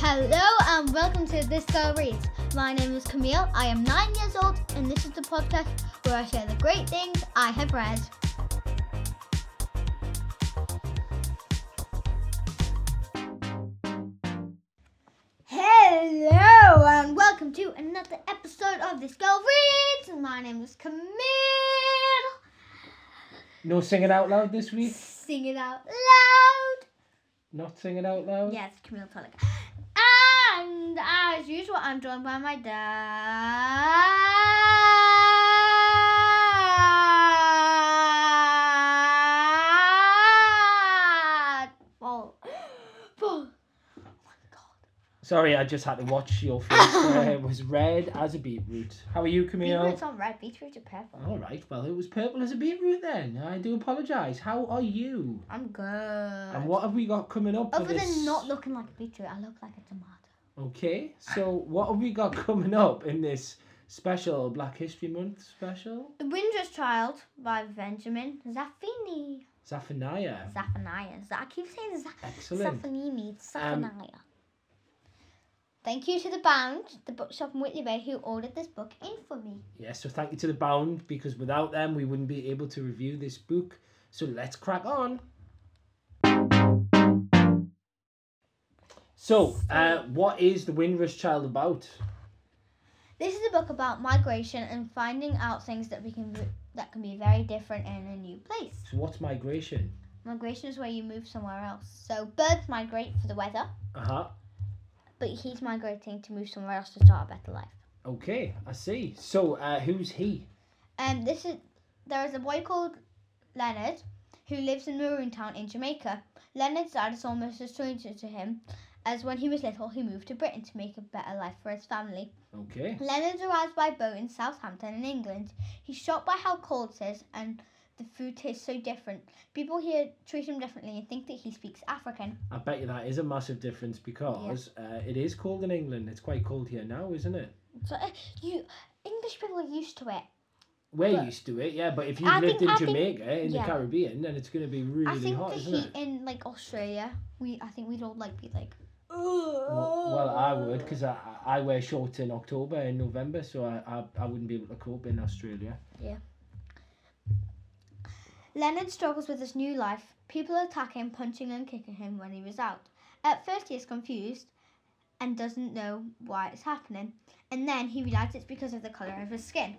Hello and welcome to This Girl Reads. My name is Camille. I am nine years old, and this is the podcast where I share the great things I have read. Hello and welcome to another episode of This Girl Reads. My name is Camille. No singing out loud this week? Sing it out loud. Not singing out loud? Yes, Camille Tonic. And as usual, I'm joined by my dad. Oh, oh my god. Sorry, I just had to watch your face. it was red as a beetroot. How are you, Camille? Beetroot's not red, beetroot's are purple. All right, well, it was purple as a beetroot then. I do apologise. How are you? I'm good. And what have we got coming up Other this? than not looking like a beetroot, I look like a tomato. Okay, so what have we got coming up in this special Black History Month special? The Windrush Child by Benjamin Zaffini. Zephaniah. Zephaniah. I keep saying Za- Excellent. Zephaniah. Um, Thank you to the Bound, the bookshop in Whitley Bay, who ordered this book in for me. Yes, so thank you to the Bound because without them we wouldn't be able to review this book. So let's crack on. So, uh, what is the Windrush Child about? This is a book about migration and finding out things that we can that can be very different in a new place. So, what's migration? Migration is where you move somewhere else. So birds migrate for the weather, Uh huh. but he's migrating to move somewhere else to start a better life. Okay, I see. So, uh, who's he? Um, this is there is a boy called Leonard who lives in Maroon Town in Jamaica. Leonard's dad is almost a stranger to him, as when he was little he moved to Britain to make a better life for his family. Okay. Leonard arrives by boat in Southampton in England. He's shocked by how cold it is and the food tastes so different. People here treat him differently and think that he speaks African. I bet you that is a massive difference because uh, it is cold in England. It's quite cold here now, isn't it? So uh, you English people are used to it. We're But- used to it, yeah. But if you've I lived think- in I think- Jamaica, eh, in yeah. the Caribbean, then it's going to be I really think hot, the isn't heat it? in like Australia, we I think we'd all like be like. Well, well, I would because I, I wear shorts in October and November, so I, I, I wouldn't be able to cope in Australia. Yeah. Leonard struggles with his new life. People attack him, punching and kicking him when he was out. At first, he is confused and doesn't know why it's happening. And then he realizes it's because of the color of his skin.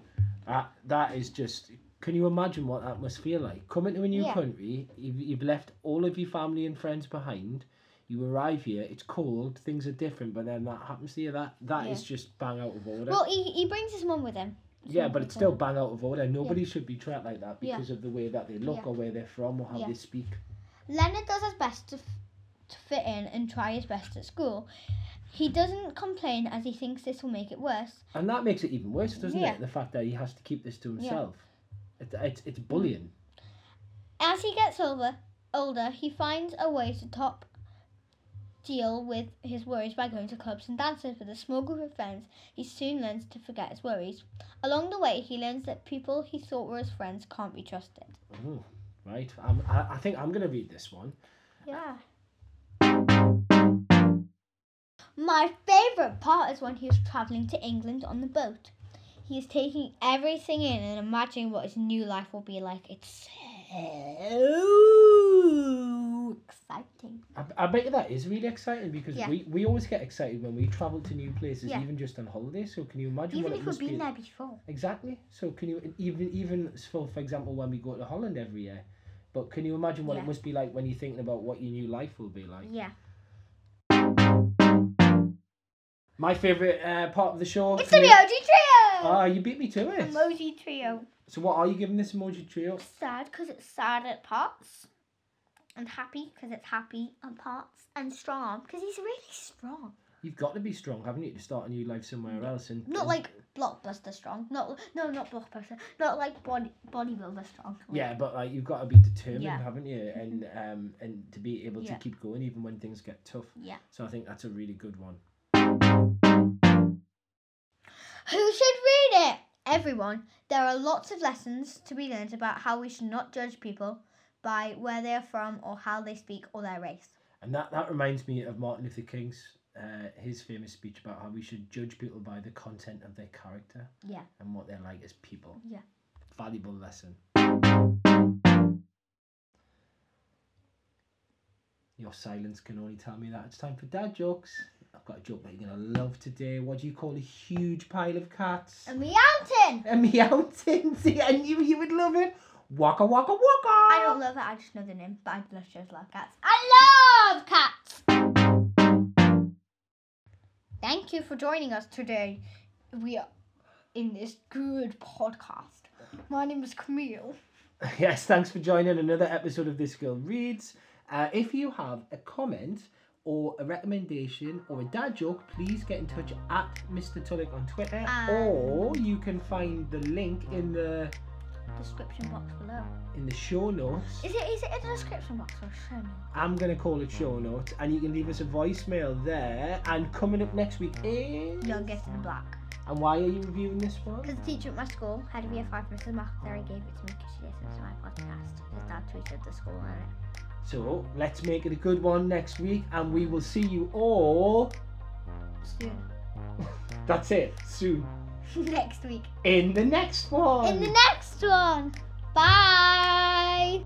Uh, that is just. Can you imagine what that must feel like? Coming to a new Yeah. country, you've, you've left all of your family and friends behind. You arrive here, it's cold, things are different, but then that happens to you. That that is Yeah. just bang out of order. Well, he, he brings his mum with him. yeah, but it's still bang out of order. Nobody should be treated like that Yeah. because of the way that they look Yeah. or where they're from or how Yeah. they speak. Leonard does his best to, f- to fit in and try his best at school. He doesn't complain as he thinks this will make it worse. And that makes it even worse, doesn't Yeah. it? The fact that he has to keep this to Yeah. himself. It, it's, it's bullying. As he gets older, older, he finds a way to top deal with his worries by going to clubs and dances with a small group of friends. He soon learns to forget his worries. Along the way, he learns that people he thought were his friends can't be trusted. Oh, right. I'm, I, I think I'm going to read this one. Yeah. My favourite part is when he is travelling to England on the boat. He is taking everything in and imagining what his new life will be like. It's so exciting. I, I bet you that is really exciting because Yeah. we, we always get excited when we travel to new places, Yeah. even just on holiday. So can you imagine Even what if we've been be? there before. Exactly. So can you even even for for example when we go to Holland every year, but can you imagine what Yeah. it must be like when you're thinking about what your new life will be like? Yeah. My favorite uh, part of the show. It's the emoji trio! Ah, you beat me to it. emoji trio. So what are you giving this emoji trio? Sad because it's sad at parts. And happy because it's happy at parts. And strong because he's really strong. You've got to be strong, haven't you, to start a new life somewhere else? And Not like blockbuster strong. Not no, not blockbuster. Not like body bodybuilder strong. Yeah, but like you've got to be determined, Yeah. Haven't you? And um and to be able Yeah. to keep going even when things get tough. Yeah. So I think that's a really good one. Who should read it? Everyone. There are lots of lessons to be learned about how we should not judge people by where they are from or how they speak or their race. And that, that reminds me of Martin Luther King's uh, his famous speech about how we should judge people by the content of their character Yeah. and what they're like as people. Yeah. Valuable lesson. Your silence can only tell me that it's time for dad jokes. Got a joke that you're gonna love today. What do you call a huge pile of cats? A meowton. A meowton. See, I knew you would love it. Waka waka waka. I don't love it. I just know the name, but I just just love cats. I love cats. Thank you for joining us today. We are in this good podcast. My name is Camille. Yes, thanks for joining another episode of This Girl Reads. Uh, if you have a comment or a recommendation or a dad joke, please get in touch at Mr. Tullock on Twitter, And- or you can find the link in the Description box below. in the show notes. Is it is it in the description box or show notes? I'm gonna call it show notes, and you can leave us a voicemail there. And coming up next week is Young in Black. and why are you reviewing this one? Because the teacher at my school, head of year five, Mrs. McIntyre, gave it to me because she listens to my podcast. His dad tweeted the school on it. So let's make it a good one next week, and we will see you all. Soon. That's it. Soon. Next week. In the next one. In the next one. Bye.